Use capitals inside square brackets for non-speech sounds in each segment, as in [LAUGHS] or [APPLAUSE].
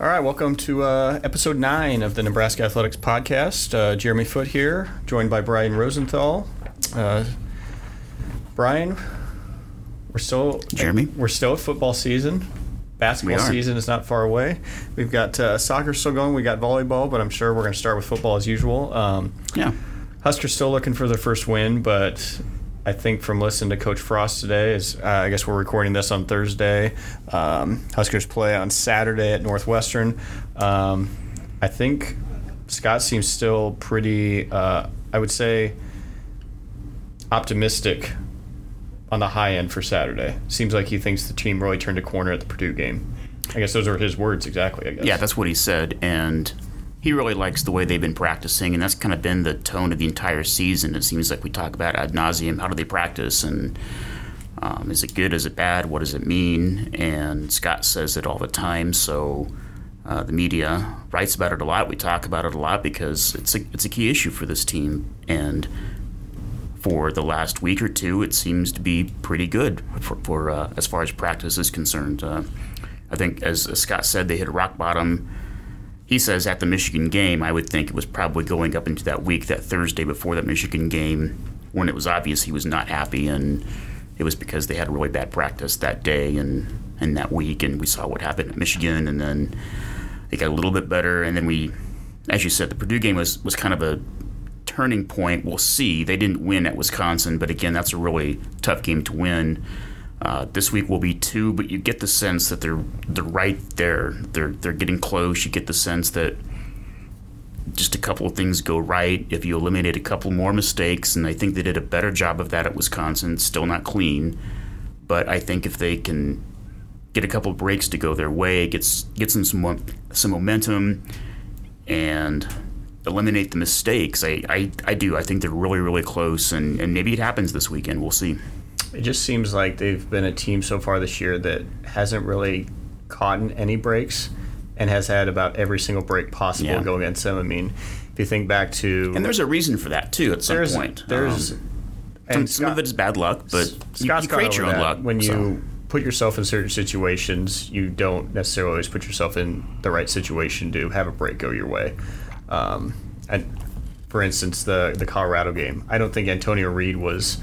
All right, welcome to uh, episode nine of the Nebraska Athletics Podcast. Uh, Jeremy Foote here, joined by Brian Rosenthal. Uh, Brian, we're still Jeremy? We're still at football season. Basketball season is not far away. We've got uh, soccer still going. We got volleyball, but I'm sure we're going to start with football as usual. Um, Yeah. Huskers still looking for their first win, but I think from listening to Coach Frost today, is uh, I guess we're recording this on Thursday. Um, Huskers play on Saturday at Northwestern. Um, I think Scott seems still pretty, uh, I would say, optimistic on the high end for Saturday. Seems like he thinks the team really turned a corner at the Purdue game. I guess those are his words exactly. I guess. Yeah, that's what he said. And he really likes the way they've been practicing, and that's kind of been the tone of the entire season. It seems like we talk about ad nauseum. How do they practice? And um, is it good? Is it bad? What does it mean? And Scott says it all the time. So uh, the media writes about it a lot. We talk about it a lot because it's a it's a key issue for this team. And for the last week or two, it seems to be pretty good for, for uh, as far as practice is concerned. Uh, I think, as, as Scott said, they hit rock bottom. He says at the Michigan game, I would think it was probably going up into that week, that Thursday before that Michigan game, when it was obvious he was not happy, and it was because they had a really bad practice that day and, and that week, and we saw what happened at Michigan, and then they got a little bit better, and then we, as you said, the Purdue game was, was kind of a turning point. We'll see. They didn't win at Wisconsin, but again, that's a really tough game to win. Uh, this week will be two, but you get the sense that they're they're right there. They're they're getting close. You get the sense that just a couple of things go right. If you eliminate a couple more mistakes, and I think they did a better job of that at Wisconsin. Still not clean, but I think if they can get a couple of breaks to go their way, gets get some some, some momentum, and eliminate the mistakes. I, I, I do. I think they're really really close, and, and maybe it happens this weekend. We'll see. It just seems like they've been a team so far this year that hasn't really caught any breaks and has had about every single break possible Yeah. go against them. I mean, if you think back to And there's a reason for that too. At some there's point, there's Um, and some, some of it is bad luck, but you, Scott's you gone create your own luck when you put yourself in certain situations. You don't necessarily always put yourself in the right situation to have a break go your way. Um, and for instance, the the Colorado game, I don't think Antonio Reed was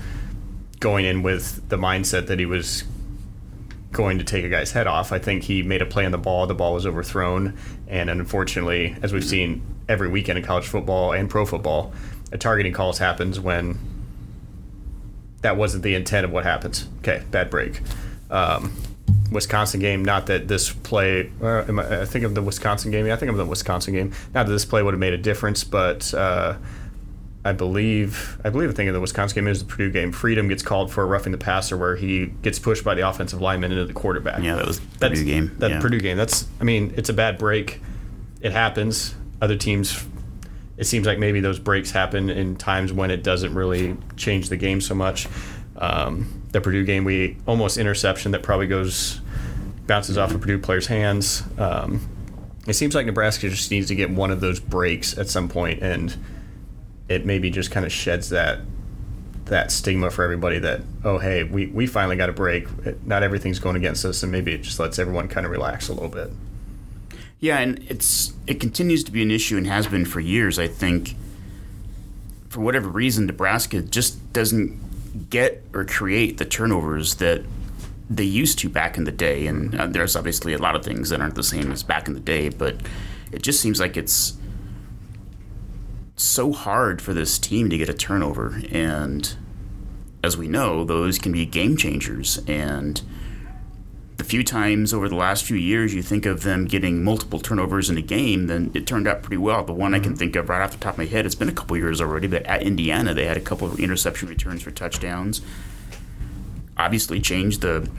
going in with the mindset that he was going to take a guy's head off. I think he made a play on the ball. The ball was overthrown, and unfortunately, as we've seen every weekend in college football and pro football, a targeting calls happens when that wasn't the intent of what happens. Okay, bad break. Um, Wisconsin game. Not that this play. Am I, I think of the Wisconsin game. Yeah, I think of the Wisconsin game. Not that this play would have made a difference, but uh, I believe I believe the thing of the Wisconsin game is the Purdue game. Freedom gets called for roughing the passer, where he gets pushed by the offensive lineman into the quarterback. Yeah, that was the That's- Purdue game. That yeah. Purdue game. That's. I mean, it's a bad break. It happens. Other teams. It seems like maybe those breaks happen in times when it doesn't really change the game so much. Um, the Purdue game, we almost interception that probably goes bounces off a Purdue player's hands. Um, it seems like Nebraska just needs to get one of those breaks at some point, and it maybe just kind of sheds that that stigma for everybody that oh hey we, we finally got a break not everything's going against us and maybe it just lets everyone kind of relax a little bit Yeah, and it's it continues to be an issue and has been for years. I think for whatever reason, Nebraska just doesn't get or create the turnovers that they used to back in the day. And uh, there's obviously a lot of things that aren't the same as back in the day, but it just seems like it's so hard for this team to get a turnover. And as we know, those can be game changers. And the few times over the last few years you think of them getting multiple turnovers in a game, then it turned out pretty well. The one I can mm-hmm. think of right off the top of my head, it's been a couple years already, but at Indiana they had a couple of interception returns for touchdowns. Obviously changed the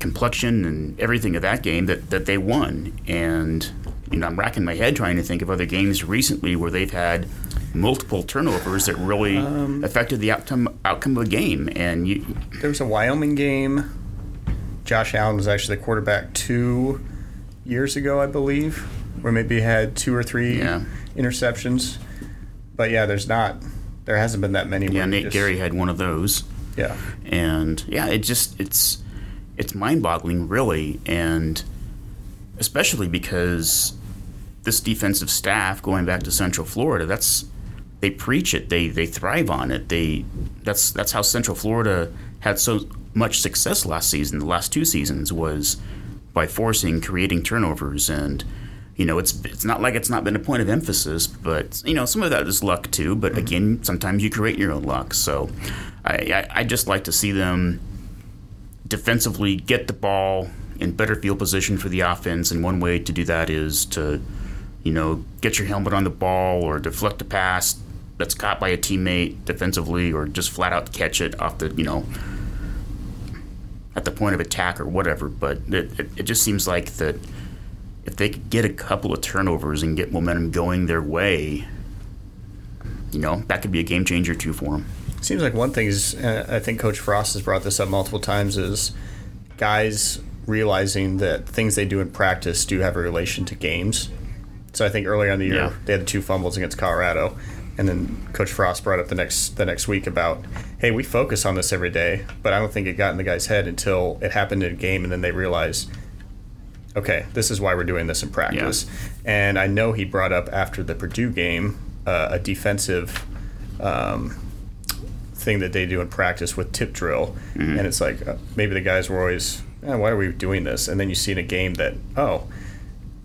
complexion and everything of that game that, that they won. And you know, I'm racking my head trying to think of other games recently where they've had multiple turnovers that really um, affected the outcome outcome of the game. And you, there was a wyoming game josh allen was actually the quarterback two years ago i believe where maybe he had two or three Yeah. interceptions but yeah there's not there hasn't been that many yeah, Nate just- Gerry had one of those. yeah and yeah, it just it's it's mind-boggling, really. And especially because this defensive staff, going back to Central Florida, that's they preach it. They they thrive on it. They that's that's how Central Florida had so much success last season. The last two seasons was by forcing, creating turnovers, and you know it's it's not like it's not been a point of emphasis, but you know some of that is luck too. But mm-hmm. again, sometimes you create your own luck. So I I, I just like to see them defensively get the ball in better field position for the offense, and one way to do that is to you know, get your helmet on the ball or deflect a pass that's caught by a teammate defensively or just flat out catch it off the, you know, at the point of attack or whatever. But it, it, it just seems like that if they could get a couple of turnovers and get momentum going their way, you know, that could be a game changer too for them. Seems like one thing is, uh, I think Coach Frost has brought this up multiple times, is guys realizing that things they do in practice do have a relation to games. So I think earlier in the year Yeah. they had the two fumbles against Colorado, and then Coach Frost brought up the next the next week about, hey, we focus on this every day, but I don't think it got in the guy's head until it happened in a game, and then they realized, okay, this is why we're doing this in practice. And I know he brought up after the Purdue game uh, a defensive. Um, thing that they do in practice with tip drill, and it's like uh, maybe the guys were always, eh, why are we doing this? And then you see in a game that, oh,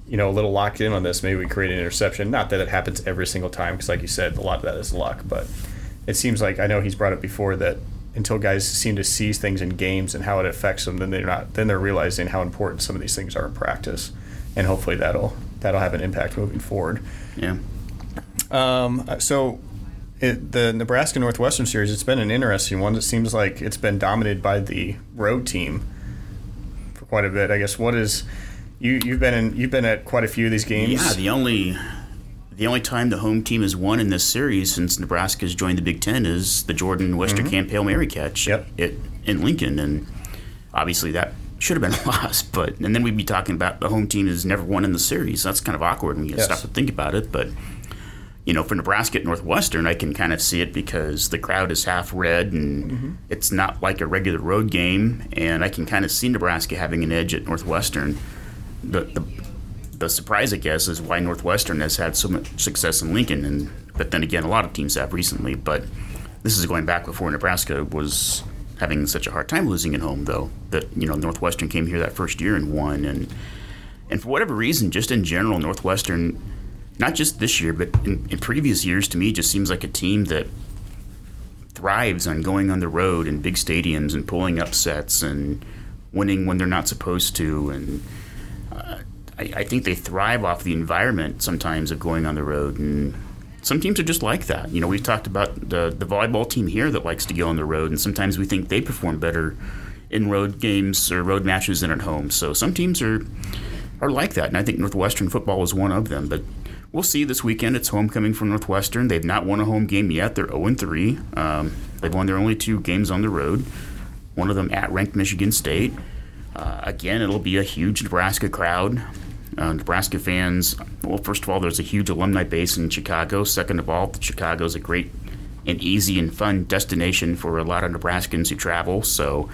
you know, a little locked in on this. Maybe we create an interception. Not that it happens every single time, because like you said, a lot of that is luck. But it seems like I know he's brought it before that until guys seem to see things in games and how it affects them, then they're not. Then they're realizing how important some of these things are in practice, and hopefully that'll that'll have an impact moving forward. Yeah. Um, so. It, the Nebraska Northwestern series, it's been an interesting one. It seems like it's been dominated by the road team for quite a bit. I guess what is you you've been in you've been at quite a few of these games. Yeah, the only the only time the home team has won in this series since Nebraska's joined the Big Ten is the Jordan Westerkamp mm-hmm. Hail Mary catch Yep. it, in Lincoln, and obviously that should have been [LAUGHS] a loss. But and then we'd be talking about the home team has never won in the series. That's kind of awkward when you Yes. stop to think about it. But you know, for Nebraska at Northwestern, I can kind of see it because the crowd is half red and mm-hmm. it's not like a regular road game, and I can kind of see Nebraska having an edge at Northwestern. The, the the surprise, I guess, is why Northwestern has had so much success in Lincoln, and but then again, a lot of teams have recently. But this is going back before Nebraska was having such a hard time losing at home, though. That you know, Northwestern came here that first year and won, and and for whatever reason, just in general, Northwestern, not just this year, but in, in previous years, to me, just seems like a team that thrives on going on the road in big stadiums and pulling upsets and winning when they're not supposed to, and I, I think they thrive off the environment sometimes of going on the road, and some teams are just like that. You know, we've talked about the the volleyball team here that likes to go on the road, and sometimes we think they perform better in road games or road matches than at home. So some teams are are like that, and I think Northwestern football is one of them. But we'll see this weekend. It's homecoming for Northwestern. They've not won a home game yet. They're 0 3. Um, they've won their only two games on the road. One of them at ranked Michigan State. Uh, again, it'll be a huge Nebraska crowd. Uh, Nebraska fans, well, first of all, there's a huge alumni base in Chicago. Second of all, the is a great and easy and fun destination for a lot of Nebraskans who travel. So,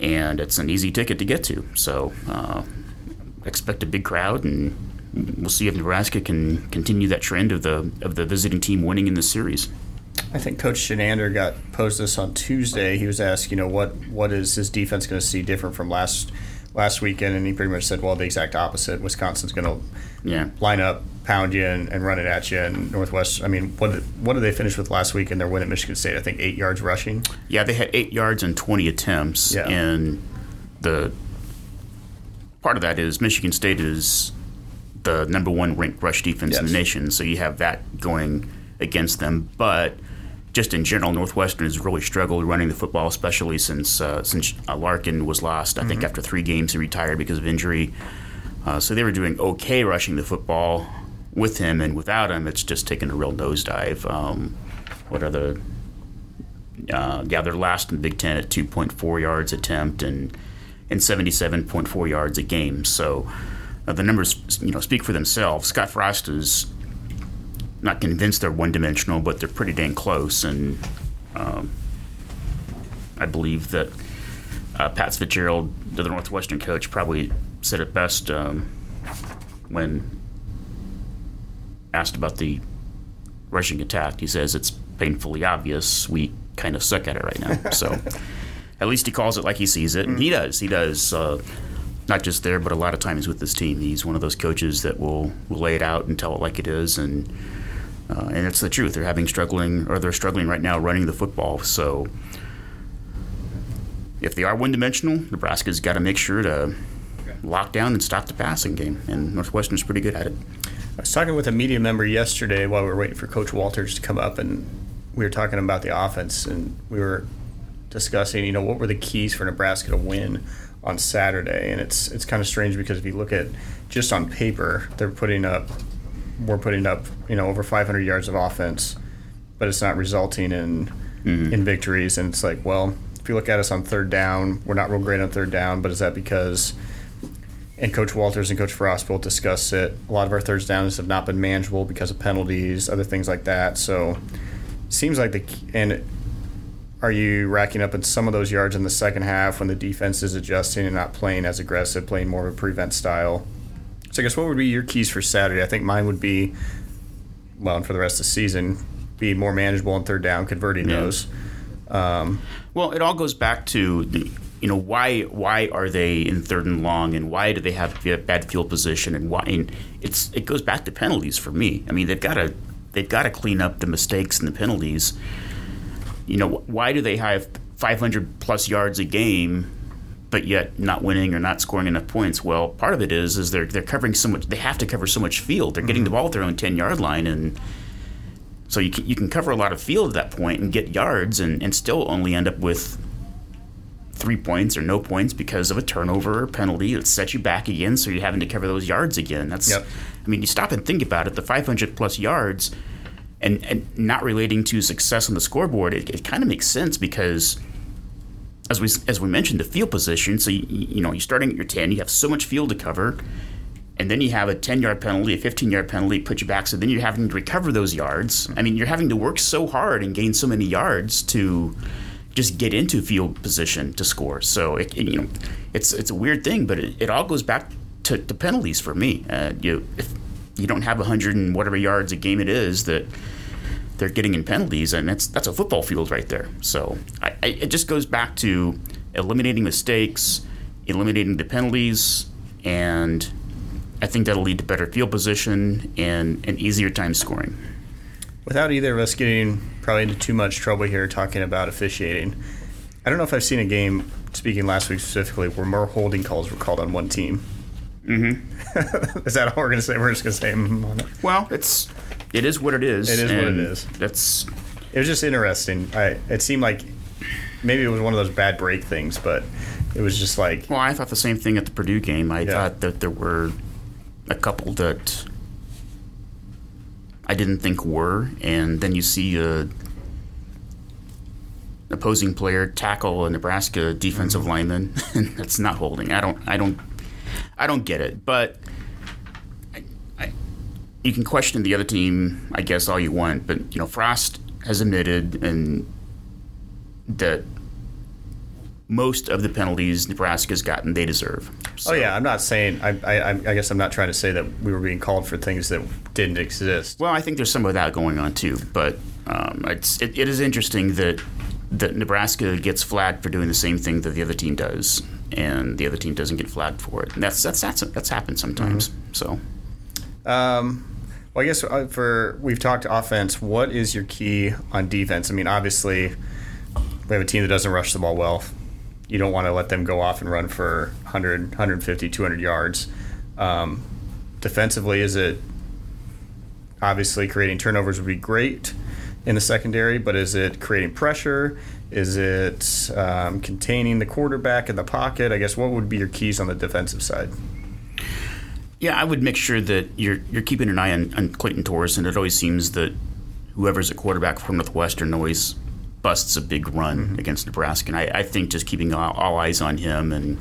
and it's an easy ticket to get to. So, uh, expect a big crowd, and we'll see if Nebraska can continue that trend of the of the visiting team winning in this series. I think Coach Chinander got posed this on Tuesday. He was asked, you know, what what is his defense going to see different from last last weekend, and he pretty much said, well, the exact opposite. Wisconsin's going to Yeah. line up, pound you, and, and run it at you. And Northwest, I mean, what did, what did they finish with last week in their win at Michigan State? I think eight yards rushing. Yeah, they had eight yards and 20 attempts. Yeah. And the part of that is Michigan State is the number one ranked rush defense in the nation. So you have that going against them. But just in general, Northwestern has really struggled running the football, especially since uh, since uh, Larkin was lost. I think after three games he retired because of injury. Uh, so they were doing okay rushing the football with him, and without him, it's just taken a real nosedive. Um, what are the uh, yeah, they're last in the Big Ten at 2.4 yards attempt and and 77.4 yards a game. So uh, the numbers, you know, speak for themselves. Scott Frost is not convinced they're one-dimensional, but they're pretty dang close. And um, I believe that uh, Pat Fitzgerald, the Northwestern coach, probably said it best um, when asked about the rushing attack, he says it's painfully obvious we kind of suck at it right now. [LAUGHS] So at least he calls it like he sees it, and he does. He does. Uh, not just there, but a lot of times with this team, he's one of those coaches that will, will lay it out and tell it like it is, and uh, and it's the truth. They're having struggling, or they're struggling right now running the football. So if they are one dimensional, Nebraska's got to make sure to lock down and stop the passing game, and Northwestern's pretty good at it. I was talking with a media member yesterday while we were waiting for Coach Walters to come up, and we were talking about the offense, and we were discussing, you know, what were the keys for Nebraska to win on Saturday, and it's it's kind of strange because if you look at just on paper, they're putting up we're putting up you know over 500 yards of offense, but it's not resulting in mm-hmm. in victories, and it's like well, if you look at us on third down, we're not real great on third down, but is that because and Coach Walters and Coach Frost will discuss it. A lot of our third downs have not been manageable because of penalties, other things like that. So, seems like the and are you racking up in some of those yards in the second half when the defense is adjusting and not playing as aggressive, playing more of a prevent style? So I guess what would be your keys for Saturday? I think mine would be, well, and for the rest of the season, be more manageable on third down, converting yeah. those. Um, well, it all goes back to the, you know why why are they in third and long, and why do they have a bad field position, and why? And it's it goes back to penalties for me. I mean, they've got to they've got to clean up the mistakes and the penalties you know, why do they have 500 plus yards a game, but yet not winning or not scoring enough points? Well, part of it is is they're they're covering so much. They have to cover so much field. They're getting mm-hmm. the ball at their own 10 yard line, and so you can, you can cover a lot of field at that point and get yards, and, and still only end up with three points or no points because of a turnover or penalty that sets you back again. So you're having to cover those yards again. That's, yep. I mean, you stop and think about it. The 500 plus yards and, and not relating to success on the scoreboard, it, it kind of makes sense because as we as we mentioned, the field position. So you, you know you're starting at your ten, you have so much field to cover, and then you have a ten yard penalty, a fifteen yard penalty, put you back. So then you're having to recover those yards. I mean, you're having to work so hard and gain so many yards to just get into field position to score. So it, it, you know, it's it's a weird thing, but it, it all goes back to, to penalties for me. Uh, you if you don't have 100 and whatever yards a game it is that they're getting in penalties, and that's that's a football field right there. So I, I, it just goes back to eliminating mistakes, eliminating the penalties, and I think that'll lead to better field position and an easier time scoring. Without either of us getting probably into too much trouble here talking about officiating, I don't know if I've seen a game, speaking last week specifically, where more holding calls were called on one team. Mm-hmm. [LAUGHS] is that all we're going to say? We're just going to say mm it. Well, it's it is what it is. It is what it is. That's. It was just interesting. I it seemed like maybe it was one of those bad break things, but it was just like. Well, I thought the same thing at the Purdue game. I yeah. thought that there were a couple that I didn't think were, and then you see a opposing player tackle a Nebraska defensive mm-hmm. lineman, [LAUGHS] and that's not holding. I don't. I don't. I don't get it, but you can question the other team, I guess, all you want. But you know, Frost has admitted and that most of the penalties Nebraska's gotten, they deserve. So. Oh yeah, I'm not saying. I, I, I guess I'm not trying to say that we were being called for things that didn't exist. Well, I think there's some of that going on too. But um, it's it, it is interesting that that Nebraska gets flagged for doing the same thing that the other team does, and the other team doesn't get flagged for it. And that's that's that's that's happened sometimes. Mm-hmm. So, um, well, I guess uh, for we've talked offense. What is your key on defense? I mean, obviously, we have a team that doesn't rush the ball well. You don't want to let them go off and run for 100, 150, 200 yards. Um, defensively, is it obviously creating turnovers would be great in the secondary, but is it creating pressure? Is it um, containing the quarterback in the pocket? I guess what would be your keys on the defensive side? Yeah, I would make sure that you're you're keeping an eye on, on Clayton and It always seems that whoever's a quarterback from Northwestern always busts a big run mm-hmm. against Nebraska. And I, I, think just keeping all, all eyes on him and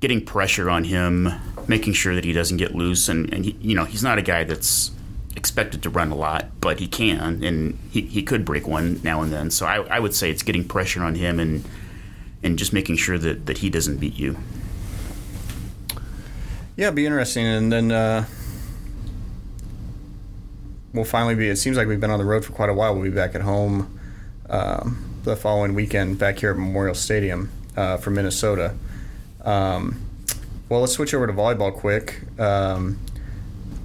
getting pressure on him, making sure that he doesn't get loose. And, and he, you know, he's not a guy that's expected to run a lot, but he can, and he, he could break one now and then. So I, I would say it's getting pressure on him and and just making sure that, that he doesn't beat you. Yeah, be interesting, and then uh, we'll finally be. It seems like we've been on the road for quite a while. We'll be back at home um, the following weekend, back here at Memorial Stadium uh, for Minnesota. Um, well, let's switch over to volleyball quick. Um,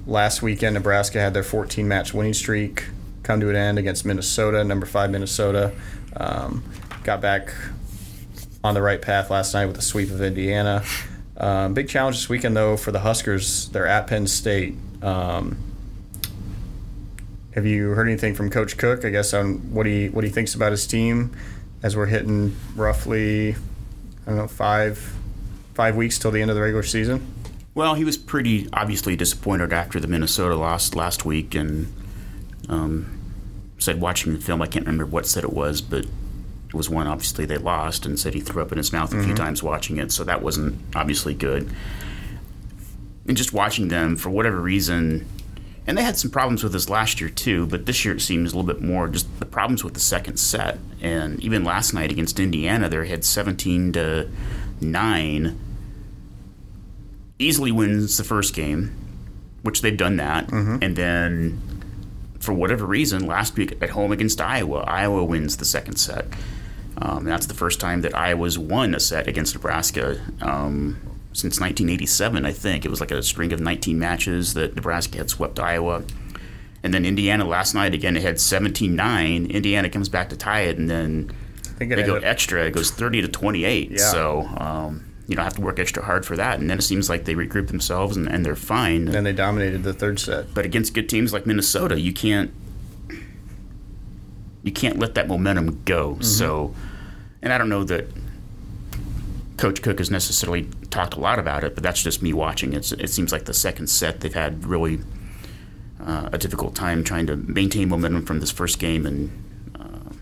last weekend, Nebraska had their 14 match winning streak come to an end against Minnesota, number five Minnesota. Um, got back on the right path last night with a sweep of Indiana. Um, big challenge this weekend, though, for the Huskers. They're at Penn State. Um, have you heard anything from Coach Cook? I guess on what he what he thinks about his team as we're hitting roughly, I don't know, five five weeks till the end of the regular season. Well, he was pretty obviously disappointed after the Minnesota loss last week, and um, said watching the film, I can't remember what set it was, but was one obviously they lost, and said he threw up in his mouth a few mm-hmm. times watching it, so that wasn't obviously good. And just watching them for whatever reason, and they had some problems with this last year too, but this year it seems a little bit more just the problems with the second set. And even last night against Indiana, they had 17 to 9. Easily wins the first game, which they've done that. Mm-hmm. And then for whatever reason, last week at home against Iowa, Iowa wins the second set. Um, that's the first time that Iowa's won a set against Nebraska um, since 1987, I think. It was like a string of 19 matches that Nebraska had swept Iowa. And then Indiana last night, again, it had 17 9. Indiana comes back to tie it, and then I think it they go extra. It goes 30 to 28. Yeah. So, um, you know, have to work extra hard for that. And then it seems like they regroup themselves and, and they're fine. and then they dominated the third set. But against good teams like Minnesota, you can't you can't let that momentum go. Mm-hmm. So, and I don't know that Coach Cook has necessarily talked a lot about it, but that's just me watching. It's, it seems like the second set they've had really uh, a difficult time trying to maintain momentum from this first game and. uh,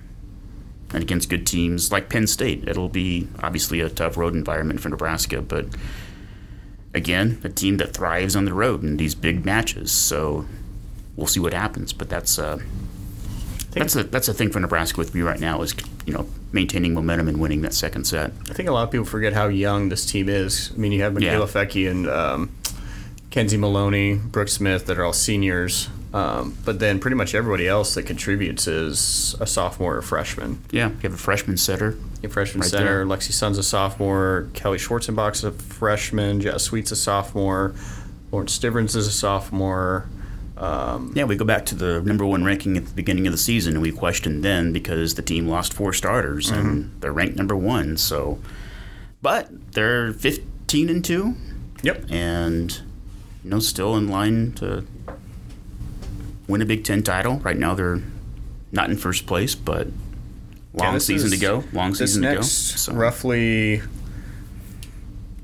And against good teams like Penn State, it'll be obviously a tough road environment for Nebraska, but again, a team that thrives on the road in these big matches. So we'll see what happens. But that's uh, that's a that's a thing for Nebraska with me right now is you know maintaining momentum and winning that second set. I think a lot of people forget how young this team is. I mean, you have Mikaela Yeah. Foecke and um, Kenzie Maloney, Brooke Smith that are all seniors. Um, but then pretty much everybody else that contributes is a sophomore or freshman. Yeah, you have a freshman setter. A freshman Right center, there. Lexi Sun's a sophomore, Callie Schwarzenbach's a freshman, Jazz Sweet's a sophomore, Lauren Stivrins is a sophomore. Um, Yeah, we go back to the number one ranking at the beginning of the season, and we questioned then because the team lost four starters and they're ranked number one. So, but they're fifteen and two, yep. and you know still in line to win a Big Ten title. Right now they're not in first place, but long Yeah, season to go. Long season to go. So, roughly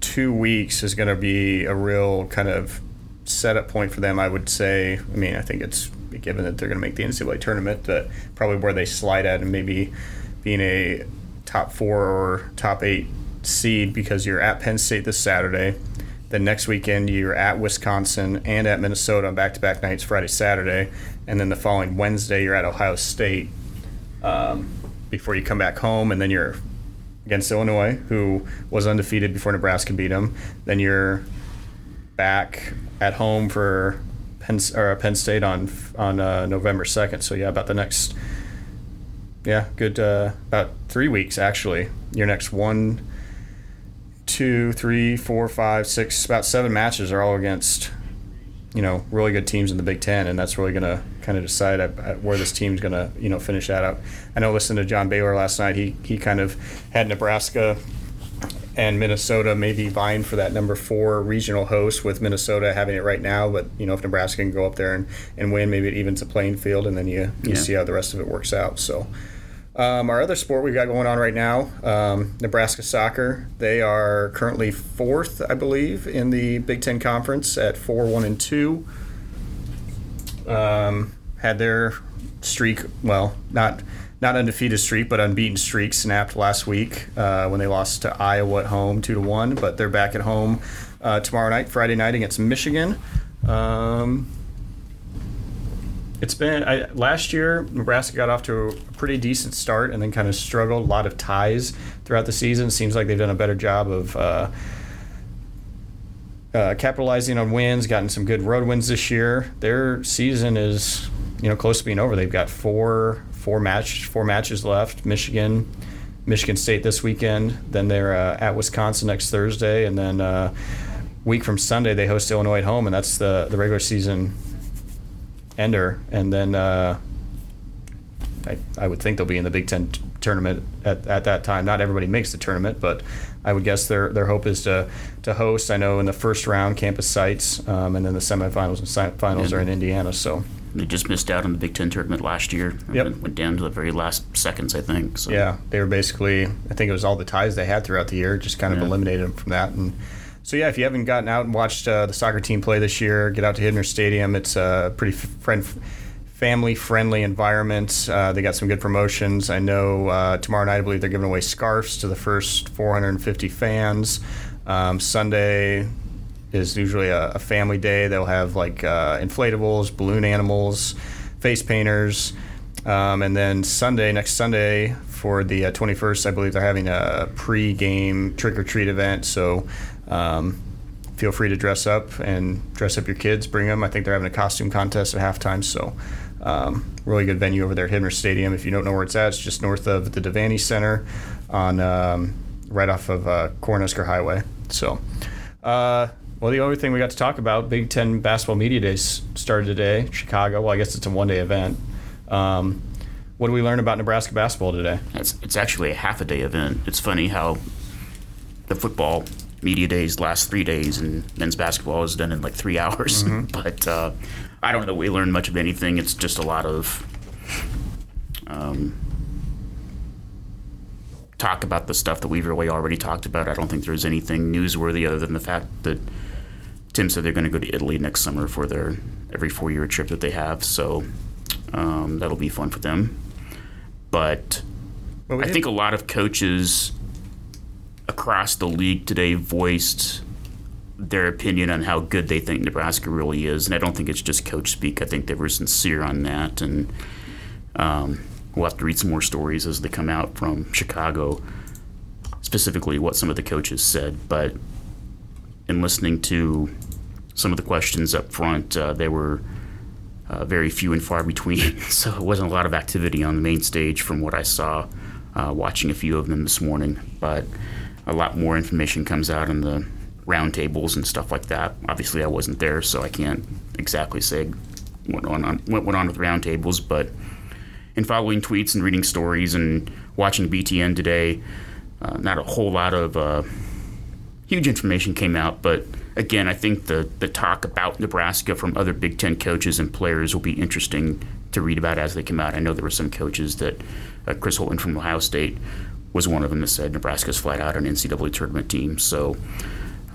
two weeks is going to be a real kind of setup point for them. I would say. I mean, I think it's given that they're going to make the NCAA tournament, but probably where they slide at and maybe being a top four or top eight seed because you're at Penn State this Saturday. Then next weekend you're at Wisconsin and at Minnesota on back-to-back nights, Friday, Saturday, and then the following Wednesday you're at Ohio State um, before you come back home, and then you're against Illinois, who was undefeated before Nebraska beat them. Then you're back at home for Penn, or Penn State on on uh, November second. So yeah, about the next yeah, good uh, about three weeks actually. Your next one, two, three, four, five, six, about seven matches are all against you know really good teams in the Big Ten, and that's really going to kind of decide at, at where this team's going to you know finish that up. I know listening to John Baylor last night, he he kind of had Nebraska and Minnesota maybe vying for that number four regional host with Minnesota having it right now. But you know if Nebraska can go up there and, and win, maybe it evens the playing field, and then you you Yeah. see how the rest of it works out. So. Um, our other sport we've got going on right now, um, Nebraska soccer. They are currently fourth, I believe, in the Big Ten Conference at four, one, and two. Um, had their streak, well, not not undefeated streak, but unbeaten streak snapped last week uh, when they lost to Iowa at home, two to one. But they're back at home uh, tomorrow night, Friday night against Michigan. Um, it's been I, last year. Nebraska got off to a pretty decent start and then kind of struggled. A lot of ties throughout the season. Seems like they've done a better job of uh, uh, capitalizing on wins, gotten some good road wins this year. Their season is, you know, close to being over. They've got four four match four matches left. Michigan, Michigan State this weekend. Then they're uh, at Wisconsin next Thursday, and then uh, week from Sunday they host Illinois at home, and that's the the regular season ender. And then uh, I, I would think they'll be in the Big Ten t- tournament at, at that time. Not everybody makes the tournament, but I would guess their their hope is to to host. I know in the first round, campus sites, um, and then the semifinals and si- finals are in Indiana. So They just missed out on the Big Ten tournament last year. Yep. Went- down to the very last seconds, I think. So. yeah, they were basically. I think it was all the ties they had throughout the year, just kind of Yeah. eliminated them from that. And so yeah, if you haven't gotten out and watched uh, the soccer team play this year, get out to Hibner Stadium. It's a pretty f- friend. Family friendly environment. Uh, they got some good promotions. I know uh, tomorrow night, I believe they're giving away scarves to the first 450 fans. Um, Sunday is usually a, a family day. They'll have like uh, inflatables, balloon animals, face painters. Um, and then Sunday, next Sunday, for the uh, 21st, I believe they're having a pre-game trick or treat event. So um, feel free to dress up and dress up your kids. Bring them. I think they're having a costume contest at halftime. So um, really good venue over there at Hibner Stadium. If you don't know where it's at, it's just north of the Devaney Center, on um, right off of uh, Cornhusker Highway. So. Uh, well, the only thing we got to talk about, Big Ten basketball media days started today, Chicago. Well, I guess it's a one-day event. Um, what do we learn about Nebraska basketball today? It's, it's actually a half a day event. It's funny how the football media days last three days and men's basketball is done in like three hours. [LAUGHS] but uh, I don't know that we learned much of anything. It's just a lot of um, talk about the stuff that we've really already talked about. I don't think there's anything newsworthy other than the fact that Tim said they're going to go to Italy next summer for their every four year trip that they have. So um, that'll be fun for them. But Well, we I think a lot of coaches across the league today voiced their opinion on how good they think Nebraska really is, and I don't think it's just coach speak. I think they were sincere on that, and um, we'll have to read some more stories as they come out from Chicago, specifically what some of the coaches said. But in listening to some of the questions up front, uh, they were uh, very few and far between. [LAUGHS] so it wasn't a lot of activity on the main stage from what I saw uh, watching a few of them this morning. But a lot more information comes out in the roundtables and stuff like that. Obviously, I wasn't there, so I can't exactly say what went on, what went on with roundtables. But in following tweets and reading stories and watching BTN today, uh, not a whole lot of uh, huge information came out, but again, I think the, the talk about Nebraska from other Big Ten coaches and players will be interesting to read about as they come out. I know there were some coaches that uh, Chris Holtmann from Ohio State was one of them that said Nebraska's flat out an NCAA tournament team. So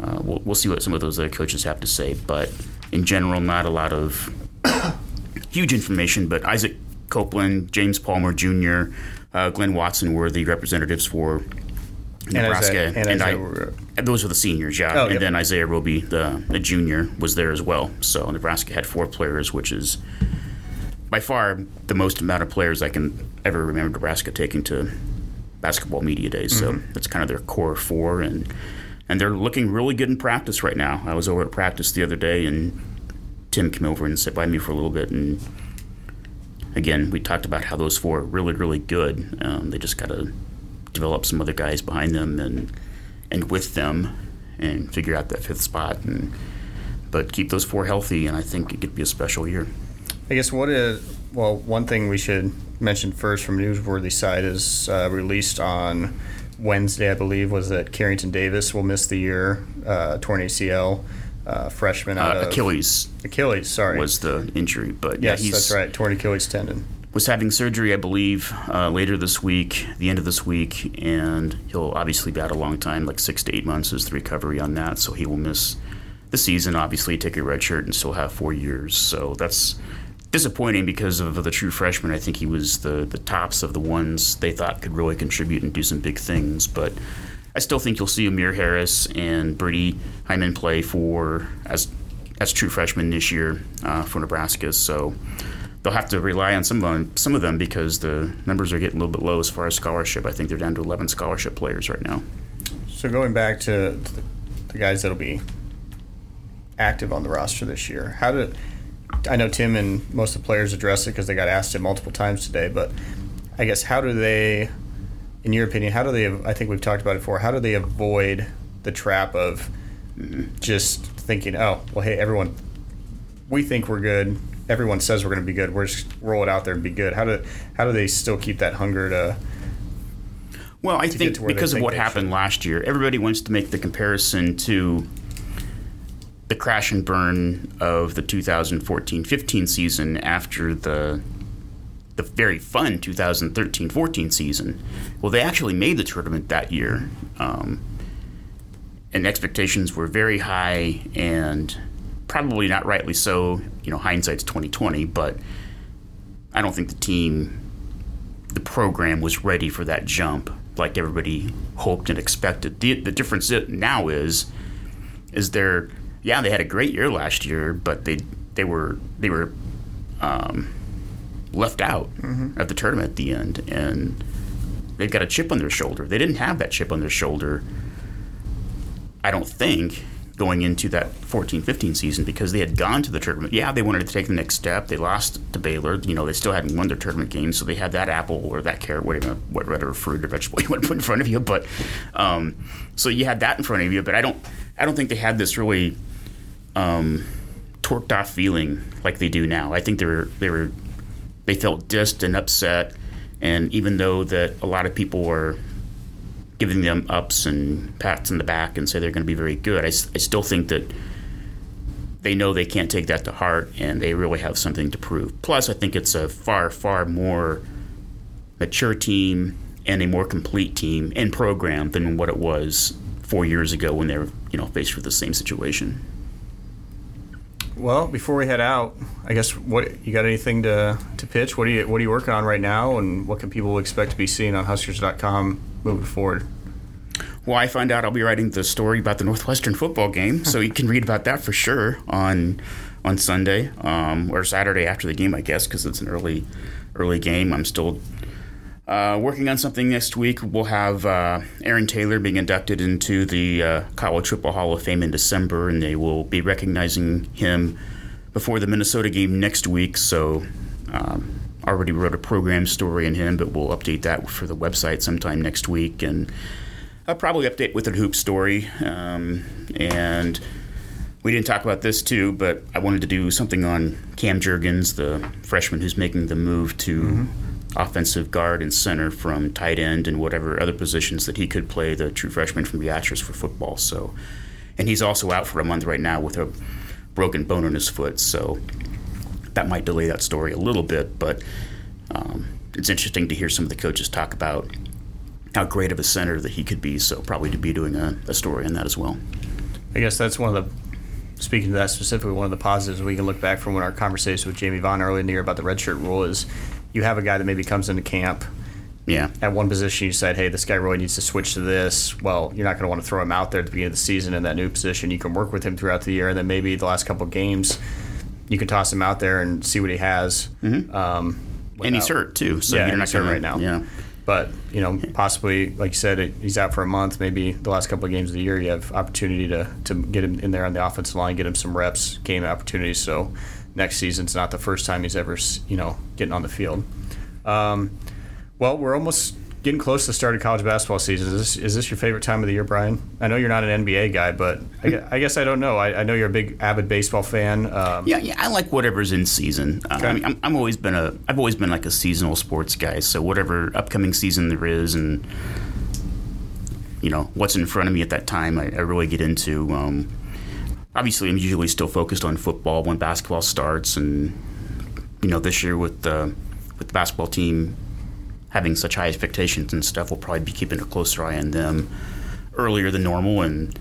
uh, we'll, we'll see what some of those other coaches have to say. But in general, not a lot of [COUGHS] huge information. But Isaac Copeland, James Palmer Jr., uh, Glynn Watson were the representatives for Nebraska, Isaiah- and and, Isaiah I, were- those were the seniors, yeah. Oh, and yep. then Isaiah Roby, the, the junior, was there as well. So Nebraska had four players, which is by far the most amount of players I can ever remember Nebraska taking to basketball media days. Mm-hmm. So that's kind of their core four, and and they're looking really good in practice right now. I was over at practice the other day, and Tim came over and sat by me for a little bit, and again, we talked about how those four are really, really good. Um, they just got to develop some other guys behind them and and with them, and figure out that fifth spot. And but keep those four healthy, and I think it could be a special year. I guess what is well, one thing we should mention first from newsworthy side is uh, released on Wednesday, I believe, was that Karrington Davis will miss the year, uh, torn ACL, uh, freshman out Uh, of Achilles Achilles. Sorry, was the injury, but yes, yeah, he's that's right, torn Achilles tendon. Was having surgery, I believe, uh, later this week, the end of this week, and he'll obviously be out a long time, like six to eight months is the recovery on that. So he will miss the season, obviously, take a red shirt and still have four years. So that's disappointing because of the true freshman. I think he was the, the tops of the ones they thought could really contribute and do some big things. But I still think you'll see Amir Harris and Brady Heiman play for as as true freshmen this year uh, for Nebraska. So they'll have to rely on some of them, some of them because the numbers are getting a little bit low as far as scholarship. I think they're down to 11 scholarship players right now. So going back to the, the guys that'll be active on the roster this year. How did I know Tim and most of the players addressed it because they got asked it multiple times today, but I guess how do they, in your opinion, how do they? I think we've talked about it before. How do they avoid the trap of mm-hmm. just thinking, oh, well, hey, everyone, we think we're good. Everyone says we're going to be good. We're just roll it out there and be good. How do how do they still keep that hunger to? Well, I to think to where they because of think what happened should. last year, everybody wants to make the comparison to the crash and burn of the 2014-15 season after the the very fun 2013-14 season. Well, they actually made the tournament that year, um, and expectations were very high, and probably not rightly so. You know, hindsight's 2020, but I don't think the team the program was ready for that jump like everybody hoped and expected. The, the difference now is is they're yeah they had a great year last year, but they they were they were um, left out of the tournament at the end, and they've got a chip on their shoulder. They didn't have that chip on their shoulder. I don't think going into that 14-15 season because they had gone to the tournament. Yeah, they wanted to take the next step. They lost to Baylor. You know, they still hadn't won their tournament game, so they had that apple or that carrot, whatever, whatever fruit or vegetable [LAUGHS] you want to put in front of you. But um, so you had that in front of you. But I don't, I don't think they had this really um, torqued off feeling like they do now. I think they were, they were, they felt dissed and upset. And even though that a lot of people were giving them ups and pats in the back and say they're going to be very good. I still think that they know they can't take that to heart and they really have something to prove. Plus, I think it's a far, far more mature team and a more complete team and program than what it was four years ago when they were, you know, faced with the same situation. Well, before we head out, I guess what you got anything to, to pitch? What are you what are you working on right now, and what can people expect to be seeing on Huskers.com moving forward? Well, I find out I'll be writing the story about the Northwestern football game, so you can read about that for sure on on Sunday um, or Saturday after the game, I guess, because it's an early early game. I'm still uh, working on something next week. We'll have uh, Aaron Taylor being inducted into the uh, College Football Hall of Fame in December, and they will be recognizing him before the Minnesota game next week. So. Um, Already wrote a program story on him, but we'll update that for the website sometime next week. And I'll probably update with a hoop story. Um, and we didn't talk about this too, but I wanted to do something on Cam Jurgens, the freshman who's making the move to offensive guard and center from tight end and whatever other positions that he could play, the true freshman from Beatrice for football. So, and he's also out for a month right now with a broken bone in his foot. So that might delay that story a little bit, but um, it's interesting to hear some of the coaches talk about how great of a center that he could be. So probably to be doing a, a story on that as well. I guess that's one of the speaking to that specifically. One of the positives we can look back from when our conversation with Jamie Vaughn earlier in the year about the redshirt rule is you have a guy that maybe comes into camp Yeah, at one position you said, hey, this guy really needs to switch to this. Well, you're not going to want to throw him out there at the beginning of the season in that new position. You can work with him throughout the year, and then maybe the last couple of games, you can toss him out there and see what he has. Mm-hmm. Um, and he's without- hurt too, so yeah, you're not hurt right now. Yeah, But you know, possibly, like you said, he's out for a month. Maybe the last couple of games of the year, you have opportunity to, to get him in there on the offensive line, get him some reps, game opportunities. So next season's not the first time he's ever, you know, getting on the field. Um, well, we're almost getting close to the start of college basketball season. Is this, is this your favorite time of the year, Brian? I know you're not an NBA guy, but I, gue- I guess I don't know. I, I know you're a big avid baseball fan. Um, yeah, yeah. I like whatever's in season. Uh, Okay. I mean, I'm, I'm always been a, I've always been like a seasonal sports guy. So whatever upcoming season there is, and you know what's in front of me at that time, I, I really get into. Um, obviously, I'm usually still focused on football when basketball starts, and you know this year with the with the basketball team having such high expectations and stuff, we'll probably be keeping a closer eye on them earlier than normal. And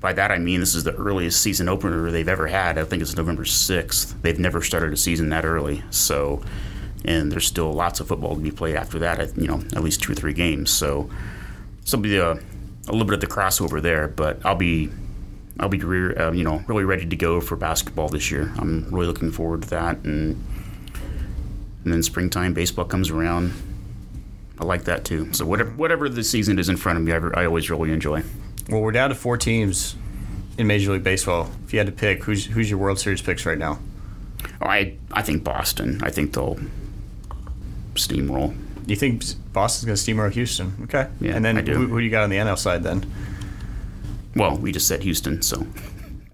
by that I mean this is the earliest season opener they've ever had. I think it's November sixth. They've never started a season that early. So, and there's still lots of football to be played after that. You know, at least two or three games. So, so be a, a little bit of the crossover there. But I'll be. I'll be re- uh, you know really ready to go for basketball this year. I'm really looking forward to that, and and then springtime baseball comes around. I like that too. So whatever whatever the season is in front of me, I, I always really enjoy. Well, we're down to four teams in Major League Baseball, if you had to pick, who's who's your World Series picks right now? Oh, I I think Boston. I think they'll steamroll. You think Boston's going to steamroll Houston? Okay. Yeah, and then. Who, who do you got on the NL side then? Well, we just said Houston, so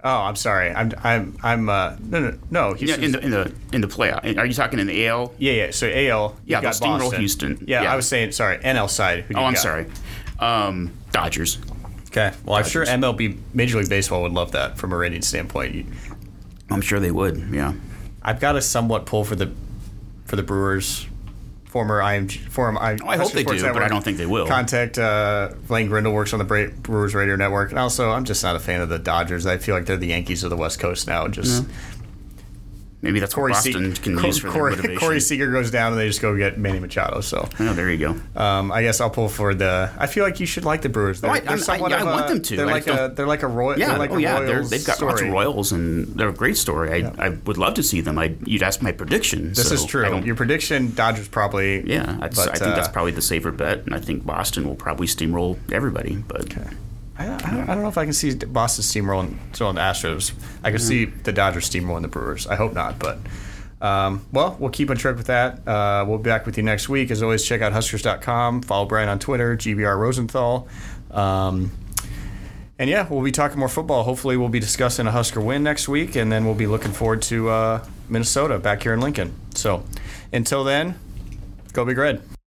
Oh, I'm sorry. I'm I'm I'm uh no no no. yeah. In the in the in the playoff, are you talking in the AL? yeah yeah. So AL. Yeah, got steamroll Houston. Yeah, Yeah. I was saying sorry. NL side. Who Oh, I'm got? sorry. Um, Dodgers. Okay. Well, I'm sure MLB Major League Baseball would love that from a rating standpoint. You- I'm sure they would. Yeah. I've got a somewhat pull for the for the Brewers. Former IMG, former I, Oh, I hope they do, but I don't think they will. Contact uh, Blaine Grindle works on the Bra- Brewers Radio Network, and also I'm just not a fan of the Dodgers. I feel like they're the Yankees of the West Coast now. Just Maybe that's Corey, what Se- Boston can Cor- use for Corey, motivation. Corey Seager goes down, and they just go get Manny Machado. So oh, there you go. um, I guess I'll pull for the. I feel like you should like the Brewers. They're, Oh, I- they're I- somewhat yeah, want them to. They're like a they're like a royal. Yeah, like oh a yeah, they've got story. lots of Royals, and they're a great story. I, I would love to see them. I you'd ask my prediction. This so is true. Your prediction, Dodgers probably. yeah, but, I think that's uh, probably the safer bet, and I think Boston will probably steamroll everybody. But I, I, don't, I don't know if I can see Boston steamrolling so the Astros. I can see the Dodgers steamrolling the Brewers. I hope not, but um, well, we'll keep on track with that. Uh, we'll be back with you next week. As always, check out Huskers.com. Follow Brian on Twitter, GBR Rosenthal. Um, and yeah, we'll be talking more football. Hopefully, we'll be discussing a Husker win next week, and then we'll be looking forward to uh, Minnesota back here in Lincoln. So until then, go Big Red.